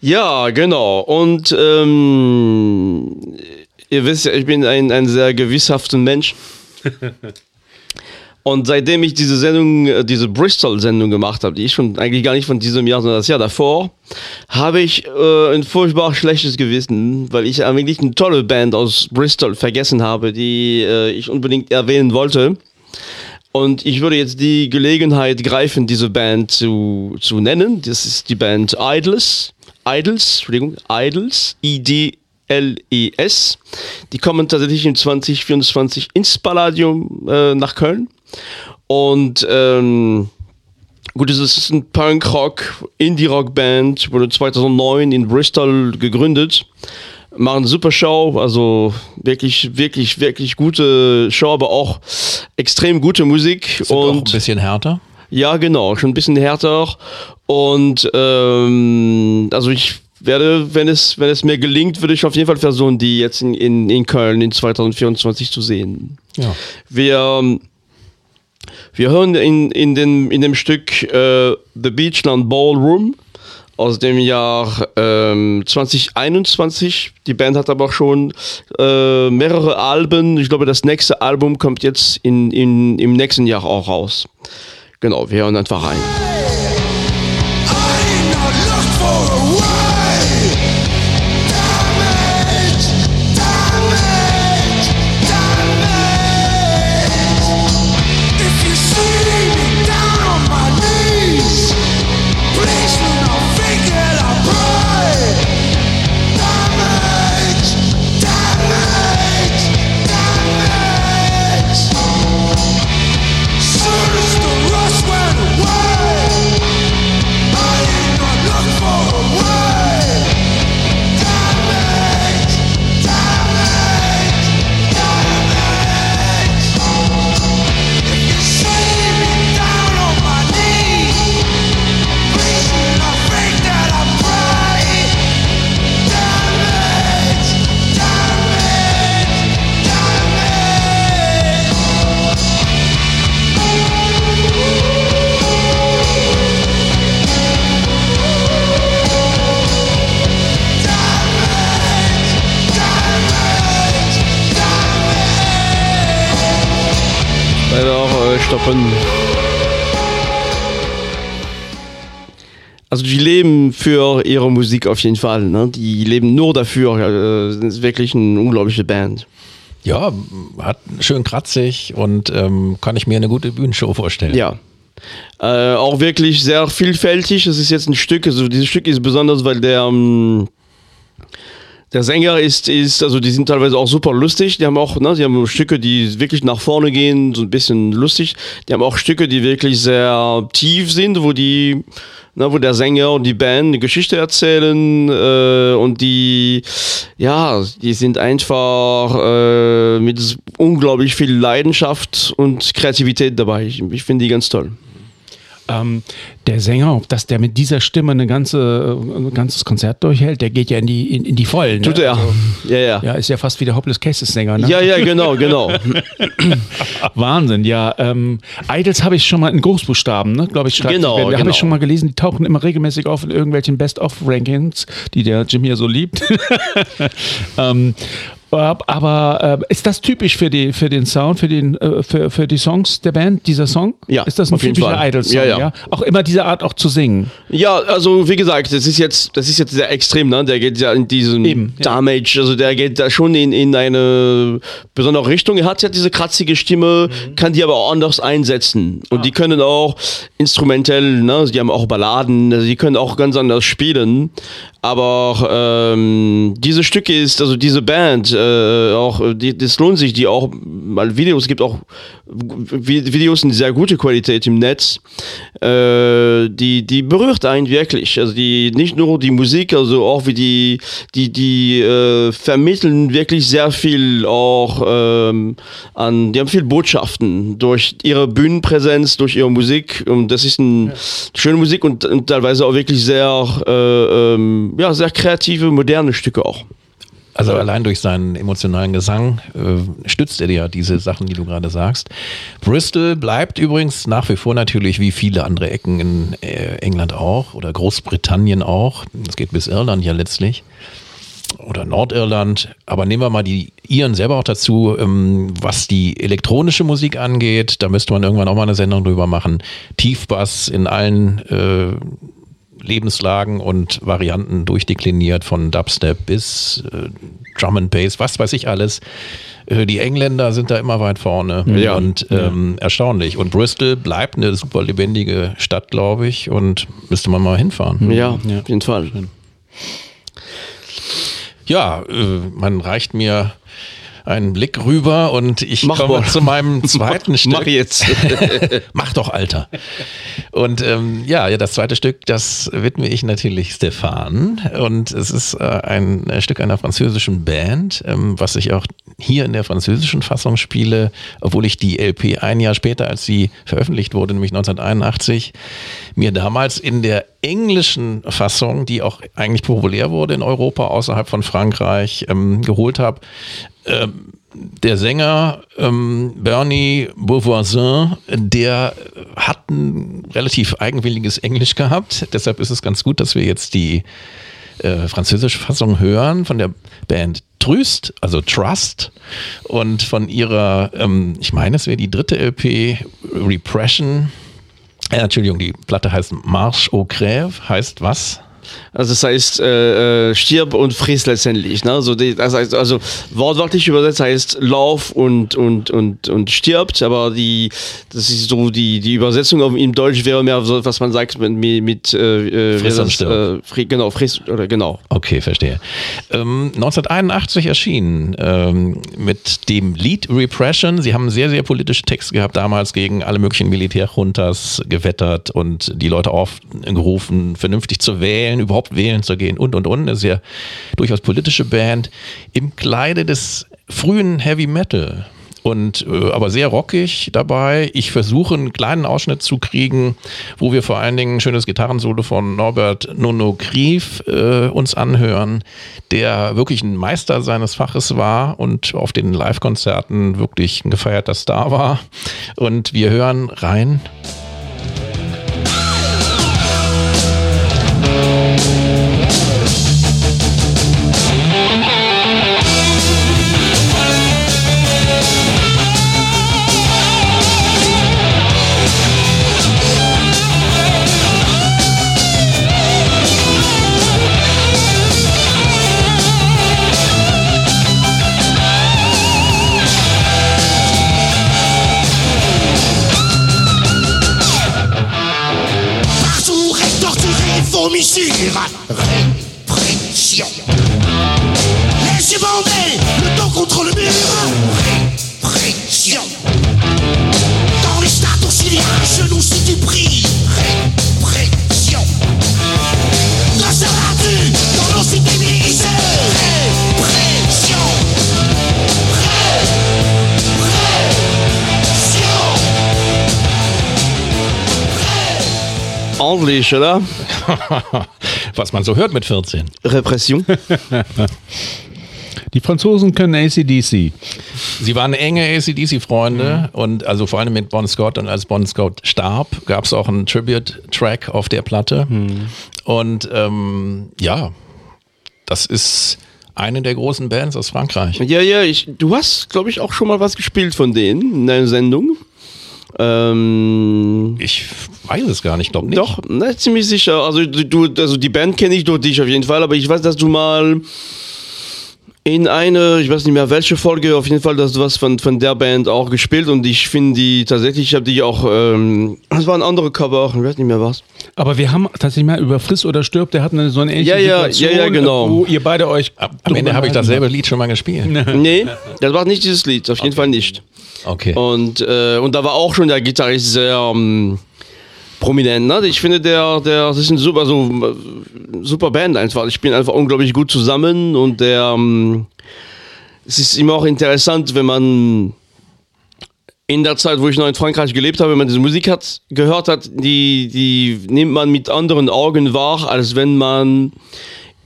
Ja, genau. Und ähm, ihr wisst ja, ich bin ein, ein sehr gewisshafter Mensch. Und seitdem ich diese Sendung, äh, diese Bristol-Sendung gemacht habe, die ich schon eigentlich gar nicht von diesem Jahr, sondern das Jahr davor, habe ich äh, ein furchtbar schlechtes Gewissen, weil ich eigentlich eine tolle Band aus Bristol vergessen habe, die äh, ich unbedingt erwähnen wollte. Und ich würde jetzt die Gelegenheit greifen, diese Band zu, zu nennen. Das ist die Band Idols. Idols, Entschuldigung, Idols, I-D-L-E-S. Die kommen tatsächlich im 2024 ins Palladium äh, nach Köln. Und ähm, gut, es ist ein Punk-Rock, Indie-Rock-Band, wurde 2009 in Bristol gegründet. Machen eine super Show, also wirklich, wirklich, wirklich gute Show, aber auch extrem gute Musik. Sind auch ein und bisschen härter. ja, genau, schon ein bisschen härter. Und ähm, also ich werde, wenn es, wenn es mir gelingt, würde ich auf jeden Fall versuchen, die jetzt in, in, in Köln in 2024 zu sehen. Ja. Wir, ähm, wir hören in, in, den, in dem Stück äh, The Beachland Ballroom aus dem Jahr ähm, 2021. Die Band hat aber auch schon äh, mehrere Alben. Ich glaube, das nächste Album kommt jetzt in, in, im nächsten Jahr auch raus. Genau, wir hören einfach rein. Ihre Musik auf jeden Fall. Ne? Die leben nur dafür. Äh, das ist wirklich eine unglaubliche Band. Ja, hat schön kratzig und ähm, kann ich mir eine gute Bühnenshow vorstellen. Ja. Äh, auch wirklich sehr vielfältig. Das ist jetzt ein Stück, also dieses Stück ist besonders, weil der, ähm, der Sänger ist, ist, also die sind teilweise auch super lustig. Die haben auch, ne, die haben Stücke, die wirklich nach vorne gehen, so ein bisschen lustig. Die haben auch Stücke, die wirklich sehr tief sind, wo die, ne, wo der Sänger und die Band eine Geschichte erzählen äh, und die, ja, die sind einfach äh, mit unglaublich viel Leidenschaft und Kreativität dabei. Ich, ich finde die ganz toll. Ähm, der Sänger, ob das der mit dieser Stimme eine ganze, ein ganzes Konzert durchhält, der geht ja in die, in, in die Vollen. Tut ne? er. Ja, ja. Ja, ist ja fast wie der Hopeless Cases Sänger. Ne? Ja, ja, genau, genau. Wahnsinn, ja. Ähm, Idols habe ich schon mal in Großbuchstaben, ne, glaube ich. Genau, die Band. Da habe genau. ich schon mal gelesen, die tauchen immer regelmäßig auf in irgendwelchen Best-of-Rankings, die der Jim hier so liebt. ähm, aber äh, ist das typisch für, die, für den Sound, für, den, äh, für, für die Songs der Band, dieser Song? Ja, Ist das ein typischer Fall. Idols-Song? Ja, ja. Auch immer diese Art auch zu singen. Ja, also wie gesagt, das ist jetzt, das ist jetzt sehr extrem, ne? Der geht ja in diesen Eben, ja. Damage, also der geht da schon in, in eine besondere Richtung. Er hat ja diese kratzige Stimme, Mhm. kann die aber auch anders einsetzen. Ah. Und die können auch instrumentell, ne? Die haben auch Balladen, also die können auch ganz anders spielen. Aber ähm, diese Stücke ist, also diese Band, äh, auch, die, das lohnt sich, die auch mal Videos, gibt auch Vi- Videos in sehr gute Qualität im Netz, äh, die, die berührt einen wirklich. Also die, nicht nur die Musik, also auch wie die, die, die äh, vermitteln wirklich sehr viel auch ähm, an, die haben viel Botschaften durch ihre Bühnenpräsenz, durch ihre Musik. Und das ist eine schöne Musik und, und teilweise auch wirklich sehr, äh, ähm, ja, sehr kreative, moderne Stücke auch. Also allein durch seinen emotionalen Gesang äh, stützt er ja diese Sachen, die du gerade sagst. Bristol bleibt übrigens nach wie vor natürlich wie viele andere Ecken in äh, England auch oder Großbritannien auch. Es geht bis Irland ja letztlich oder Nordirland. Aber nehmen wir mal die Iren selber auch dazu, ähm, was die elektronische Musik angeht. Da müsste man irgendwann auch mal eine Sendung drüber machen. Tiefbass in allen äh, Lebenslagen und Varianten durchdekliniert, von Dubstep bis äh, Drum and Bass, was weiß ich alles. Äh, die Engländer sind da immer weit vorne Ja. und ähm, erstaunlich. Und Bristol bleibt eine super lebendige Stadt, glaube ich, und müsste man mal hinfahren. Ja, auf jeden Fall. Ja, äh, man reicht mir einen Blick rüber und ich Mach komme mal. zu meinem zweiten Stück. Mach jetzt. Mach doch, Alter. Und ähm, ja, das zweite Stück, das widme ich natürlich Stefan. Und es ist äh, ein Stück einer französischen Band, ähm, was ich auch hier in der französischen Fassung spiele, obwohl ich die LP ein Jahr später, als sie veröffentlicht wurde, nämlich 1981, mir damals in der englischen Fassung, die auch eigentlich populär wurde in Europa, außerhalb von Frankreich, ähm, geholt habe. Ähm, der Sänger ähm, Bernie Beauvoisin, der hat ein relativ eigenwilliges Englisch gehabt. Deshalb ist es ganz gut, dass wir jetzt die äh, französische Fassung hören von der Band Trüst, also Trust, und von ihrer, ähm, ich meine, es wäre die dritte LP, Repression. Äh, Entschuldigung, die Platte heißt Marche au Crève, heißt was? Also das heißt, äh, äh, stirb und friss letztendlich. Ne? Also, die, das heißt, also wortwörtlich übersetzt heißt Lauf und, und, und, und stirbt, aber die, das ist so die, die Übersetzung auf, im Deutsch wäre mehr so, was man sagt mit, mit äh, äh, Friss und stirb. Äh, fri- genau, friss oder genau. Okay, verstehe. Ähm, 1981 erschienen ähm, mit dem Lied Repression. Sie haben sehr, sehr politische Texte gehabt, damals gegen alle möglichen Militärjuntas gewettert und die Leute aufgerufen, vernünftig zu wählen, überhaupt wählen zu gehen und, und, und. Eine sehr durchaus politische Band im Kleide des frühen Heavy Metal. Und äh, aber sehr rockig dabei. Ich versuche einen kleinen Ausschnitt zu kriegen, wo wir vor allen Dingen ein schönes Gitarrensolo von Norbert Nono Grief äh, uns anhören, der wirklich ein Meister seines Faches war und auf den Live-Konzerten wirklich ein gefeierter Star war. Und wir hören rein. Ordentlich, oder? Was man so hört mit 14. Repression. Die Franzosen können ACDC. Sie waren enge ACDC-Freunde und also vor allem mit Bon Scott und als Bon Scott starb, gab es auch einen Tribute-Track auf der Platte. Und ähm, ja, das ist eine der großen Bands aus Frankreich. Ja, ja, ich, du hast, glaube ich, auch schon mal was gespielt von denen in deiner Sendung. Ähm, Ich weiß es gar nicht, glaube nicht. Doch, ne, ziemlich sicher. Also du, also die Band kenne ich durch dich auf jeden Fall, aber ich weiß, dass du mal in eine, ich weiß nicht mehr welche Folge, auf jeden Fall, dass du was von, von der Band auch gespielt und ich finde die tatsächlich, ich habe die auch, ähm, das war ein anderer Cover auch, ich weiß nicht mehr was. Aber wir haben tatsächlich mal über Friss oder Stirb, der hat eine, so eine ähnliche Ja, ja, Situation, ja, ja, genau. wo ihr beide euch Am Ende habe ich dasselbe Lied schon mal gespielt. Nee, das war nicht dieses Lied, auf jeden Fall nicht. Okay. Und, äh, und da war auch schon der Gitarrist sehr ähm, prominent. Ne? Ich finde, der, der, das ist eine super, so, super Band einfach. Ich spielen einfach unglaublich gut zusammen und der, ähm, es ist immer auch interessant, wenn man in der Zeit, wo ich noch in Frankreich gelebt habe, wenn man diese Musik hat, gehört hat, die, die nimmt man mit anderen Augen wahr, als wenn man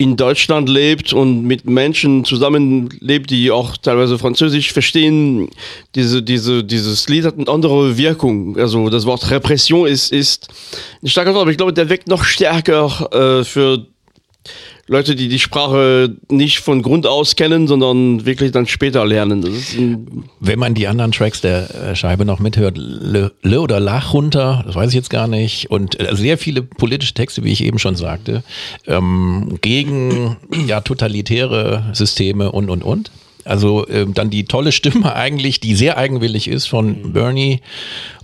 in Deutschland lebt und mit Menschen zusammenlebt, die auch teilweise Französisch verstehen, diese, diese, dieses Lied hat eine andere Wirkung. Also das Wort Repression ist, ist ein starker Wort, aber ich glaube, der weckt noch stärker äh, für Leute, die die Sprache nicht von Grund aus kennen, sondern wirklich dann später lernen. Wenn man die anderen Tracks der äh, Scheibe noch mithört, Le, Le oder Lach runter, das weiß ich jetzt gar nicht. Und äh, sehr viele politische Texte, wie ich eben schon sagte, ähm, gegen ja, totalitäre Systeme und, und, und. Also ähm, dann die tolle Stimme eigentlich, die sehr eigenwillig ist von Bernie.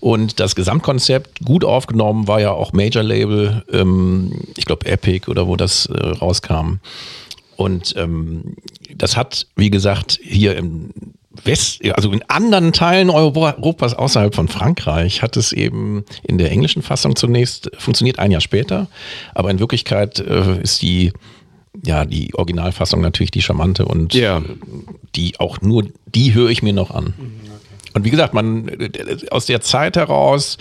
Und das Gesamtkonzept gut aufgenommen war ja auch Major Label, ähm, ich glaube Epic oder wo das äh, rauskam. Und ähm, das hat, wie gesagt, hier im West, also in anderen Teilen Europas außerhalb von Frankreich hat es eben in der englischen Fassung zunächst funktioniert ein Jahr später, aber in Wirklichkeit äh, ist die ja die Originalfassung natürlich die charmante und Ja. die auch nur die höre ich mir noch an. Und wie gesagt, man äh, aus der Zeit heraus,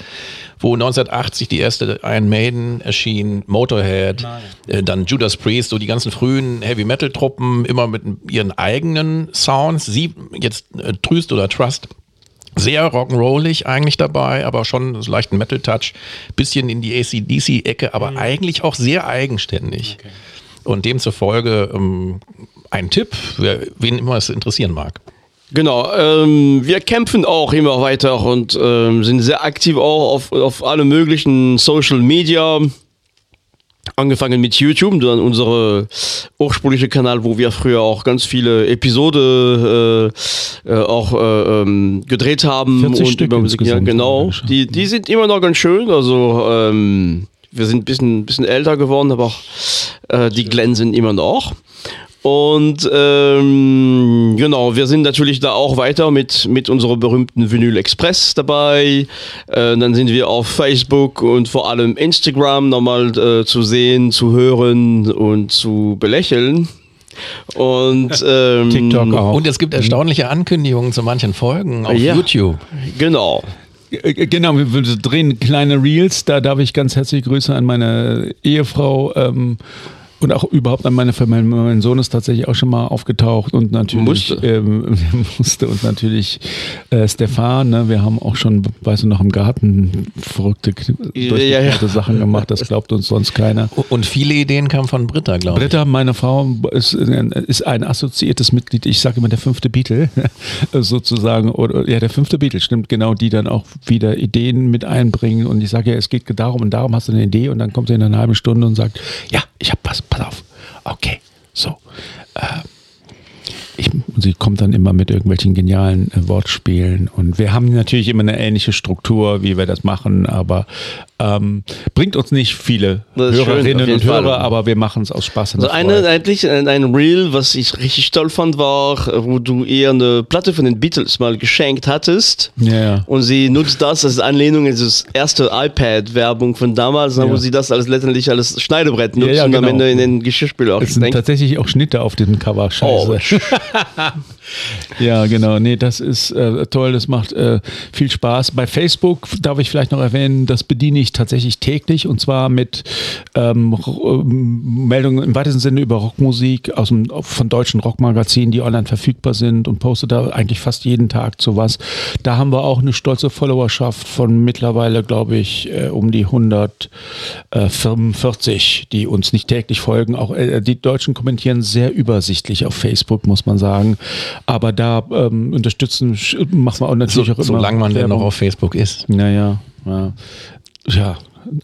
wo 1980 die erste Iron Maiden erschien, Motorhead, äh, dann Judas Priest, so die ganzen frühen Heavy Metal Truppen, immer mit ihren eigenen Sounds. Sie jetzt äh, Trüst oder Trust sehr rock'n'rollig eigentlich dabei, aber schon so leichten Metal-Touch, bisschen in die ACDC-Ecke, aber eigentlich auch sehr eigenständig. Und demzufolge ähm, ein Tipp, wer, wen immer es interessieren mag. Genau, ähm, wir kämpfen auch immer weiter und ähm, sind sehr aktiv auch auf, auf alle möglichen Social Media. Angefangen mit YouTube, dann unsere ursprüngliche Kanal, wo wir früher auch ganz viele Episode äh, äh, auch äh, ähm, gedreht haben 40 Stück über Musik. Ja, genau. Die, die sind immer noch ganz schön. Also ähm, wir sind ein bisschen, bisschen älter geworden, aber auch, äh, die glänzen immer noch. Und ähm, genau, wir sind natürlich da auch weiter mit, mit unserer berühmten Vinyl Express dabei. Äh, dann sind wir auf Facebook und vor allem Instagram nochmal äh, zu sehen, zu hören und zu belächeln. Und ähm, TikTok auch. Und es gibt erstaunliche Ankündigungen zu manchen Folgen auf Ja. YouTube. Genau. Äh, Genau, wir, drehen kleine Reels. Da darf ich ganz herzliche Grüße an meine Ehefrau ähm, und auch überhaupt an meine Familie. Mein Sohn ist tatsächlich auch schon mal aufgetaucht und natürlich Musste. Ähm, musste und natürlich äh, Stefan. Ne? Wir haben auch schon, weißt du noch, im Garten verrückte, Ja, ja. Sachen gemacht. Das glaubt uns sonst keiner. Und viele Ideen kamen von Britta, glaube ich. Britta, meine Frau, ist, ist ein assoziiertes Mitglied, ich sage immer der fünfte Beatle, sozusagen, oder ja, der fünfte Beatle, stimmt genau, die dann auch wieder Ideen mit einbringen und ich sage ja, es geht darum und darum hast du eine Idee und dann kommt sie in einer halben Stunde und sagt, ja, ich habe was, pass auf, okay, so. Äh, ich, sie kommt dann immer mit irgendwelchen genialen äh, Wortspielen und wir haben natürlich immer eine ähnliche Struktur, wie wir das machen, aber ähm, bringt uns nicht viele schön, Hörerinnen jeden und Hörer, Fall. aber wir machen es aus Spaß Also eine, eigentlich ein, ein Reel, was ich richtig toll fand, war, wo du ihr eine Platte von den Beatles mal geschenkt hattest. Ja. Und sie nutzt das als Anlehnung in das erste iPad-Werbung von damals, Ja. wo sie das als letztendlich als Schneidebrett nutzt Ja, ja, und am genau. Ende in den Geschirrspüler auch Es sind denkt. tatsächlich auch Schnitte auf dem Cover. Oh, Scheiße. ja, genau. Nee, das ist äh, toll. Das macht äh, viel Spaß. Bei Facebook darf ich vielleicht noch erwähnen, das bediene ich tatsächlich täglich und zwar mit ähm, ähm, Meldungen im weitesten Sinne über Rockmusik aus dem, von deutschen Rockmagazinen, die online verfügbar sind und poste da eigentlich fast jeden Tag zu was. Da haben wir auch eine stolze Followerschaft von mittlerweile, glaube ich, äh, um die 145, die uns nicht täglich folgen. Auch äh, die Deutschen kommentieren sehr übersichtlich auf Facebook, muss man sagen. Aber da ähm, unterstützen, machen wir auch So, natürlich auch immer. solange man denn noch auf Facebook ist. Naja, ja. Ja,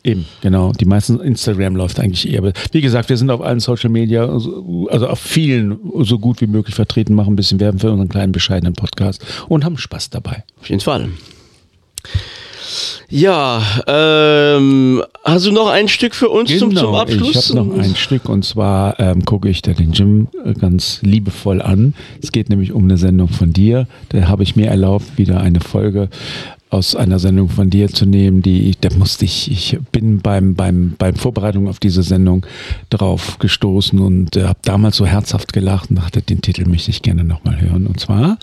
eben, genau. Die meisten Instagram läuft eigentlich eher. Wie gesagt, wir sind auf allen Social Media, also also auf vielen so gut wie möglich vertreten, machen ein bisschen Werbung für unseren kleinen bescheidenen Podcast und haben Spaß dabei. Auf jeden Fall. Ja, ähm, hast du noch ein Stück für uns zum, zum Abschluss? Genau, ich habe noch ein Stück und zwar ähm, gucke ich da den Jim äh, ganz liebevoll an. Es geht nämlich um eine Sendung von dir. Da habe ich mir erlaubt, wieder eine Folge aus einer Sendung von dir zu nehmen, die ich, da musste ich, ich bin beim, beim, beim Vorbereitung auf diese Sendung drauf gestoßen und äh, habe damals so herzhaft gelacht und dachte, den Titel möchte ich gerne nochmal hören. Und zwar,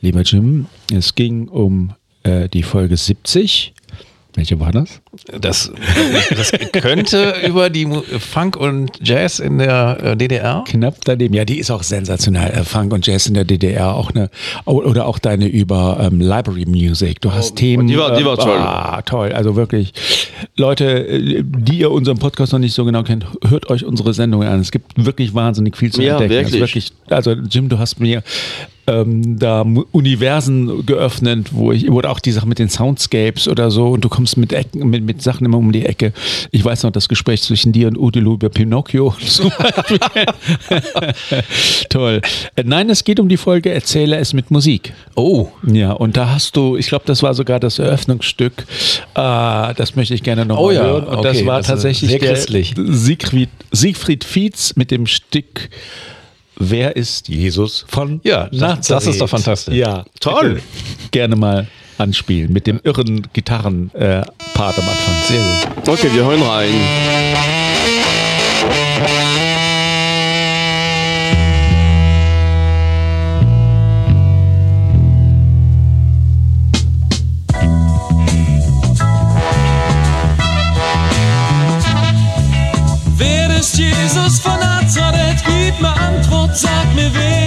lieber Jim, es ging um äh, die Folge 70. Welche war das? Das, das könnte über die Funk und Jazz in der äh, DDR. Knapp daneben. Ja, die ist auch sensationell. Äh, Funk und Jazz in der DDR auch eine oder auch deine über ähm, Library Music. Du hast Themen. die war- die war äh, toll. Ah, toll. Also wirklich, Leute, die ihr unseren Podcast noch nicht so genau kennt, hört euch unsere Sendungen an. Es gibt wirklich wahnsinnig viel zu Ja, entdecken. Also wirklich. Also Jim, du hast mir ähm, da Universen geöffnet, wo ich, oder auch die Sache mit den Soundscapes oder so und du kommst mit Ecken, mit, mit Sachen immer um die Ecke. Ich weiß noch das Gespräch zwischen dir und Udilu über Pinocchio zum Beispiel. Toll. Äh, Nein, es geht um die Folge Erzähle es mit Musik. Oh, Ja, und da hast du, ich glaube, das war sogar das Eröffnungsstück. Äh, das möchte ich gerne noch Oh ja, hören. Und das okay, war das tatsächlich der. Siegfried, Siegfried Fietz mit dem Stück Wer ist Jesus von Ja, das- Nazareth? das ist doch fantastisch. Ja, Toll. Gerne mal anspielen mit dem irren Gitarrenpart äh, am Anfang. Sehr gut. Okay, wir hören rein. Wer ist Jesus von Nazareth? Gib mir Antwort, sag mir wer.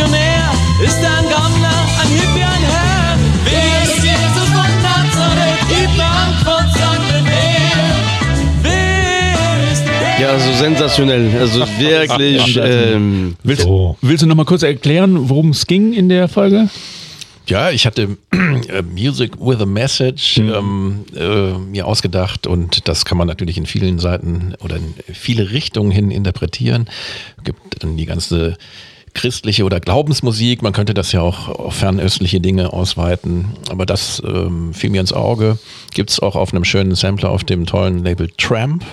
Revolutionär? Ist er ein Gammler, ein Hippie, ein Herr? Wer ist Jesus von Nazareth? Gib mir Antwort, sag mir wer. Wer ist er? Ja, so sensationell. Also wirklich. ähm, Willst, So. willst du noch mal kurz erklären, worum es ging in der Folge? Ja, ich hatte äh, Music with a Message ähm, äh, mir ausgedacht und das kann man natürlich in vielen Seiten oder in viele Richtungen hin interpretieren. Gibt dann die ganze christliche oder Glaubensmusik, man könnte das ja auch auf fernöstliche Dinge ausweiten, aber das ähm, fiel mir ins Auge. Gibt es auch auf einem schönen Sampler auf dem tollen Label Tramp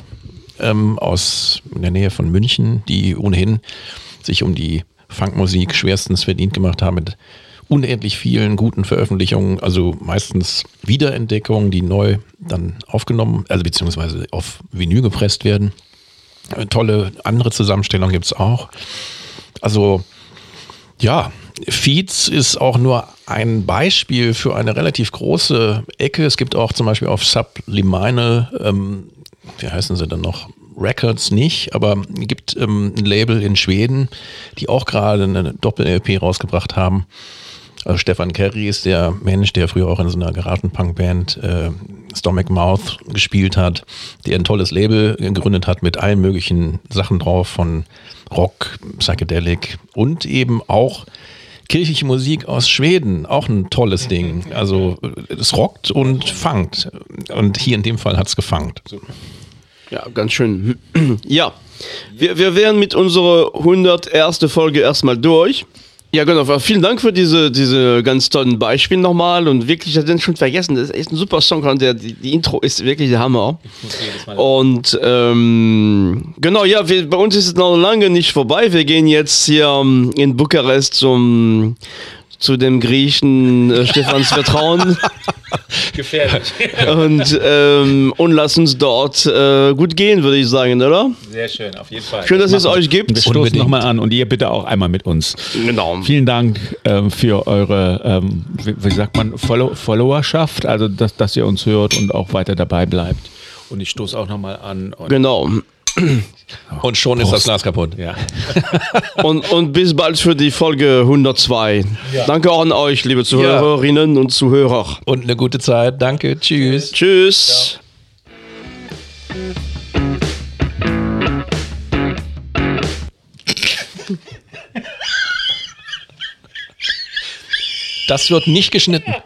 ähm, aus der Nähe von München, die ohnehin sich um die Funkmusik schwerstens verdient gemacht haben mit unendlich vielen guten Veröffentlichungen, also meistens Wiederentdeckungen, die neu dann aufgenommen, also beziehungsweise auf Vinyl gepresst werden. Äh, Tolle andere Zusammenstellungen gibt's auch. Also ja, Feeds ist auch nur ein Beispiel für eine relativ große Ecke. Es gibt auch zum Beispiel auf Subliminal, ähm, wie heißen sie denn noch? Records nicht, aber es gibt ähm, ein Label in Schweden, die auch gerade eine Doppel-LP rausgebracht haben. Also Stefan Kerry ist der Mensch, der früher auch in so einer Garagenpunk-Band äh, Stomach Mouth gespielt hat, der ein tolles Label gegründet hat mit allen möglichen Sachen drauf, von Rock, Psychedelic und eben auch kirchliche Musik aus Schweden, auch ein tolles Ding. Also es rockt und fangt. Und hier in dem Fall hat es gefangt. Ja, ganz schön. Ja, wir, wir wären mit unserer 101. Folge erstmal durch. Ja, genau. aber Vielen Dank für diese, diese ganz tollen Beispiele nochmal. Und wirklich, ich hatte den schon vergessen. Das ist echt ein super Song. und Der, die, die Intro ist wirklich der Hammer. Und ähm, genau, ja, wir, bei uns ist es noch lange nicht vorbei. Wir gehen jetzt hier ähm, in Bukarest zum, zu dem Griechen äh, Stephans Vertrauen. Gefährlich. und, ähm, und lasst uns dort äh, gut gehen, würde ich sagen, oder? Sehr schön, auf jeden Fall. Schön, dass es euch Wir gibt. stoßen Unbedingt. nochmal an und ihr bitte auch einmal mit uns. Genau. Vielen Dank ähm, für eure, ähm, wie, wie sagt man, Follow Followerschaft, also dass, dass ihr uns hört und auch weiter dabei bleibt. Und ich stoße auch nochmal an. Und, Genau. Und schon ist das Glas kaputt. ja. Und, und bis bald für die Folge 102. Danke auch an euch, liebe Zuhörerinnen und Zuhörer. Und eine gute Zeit. Danke. Tschüss. Tschüss. Das wird nicht geschnitten.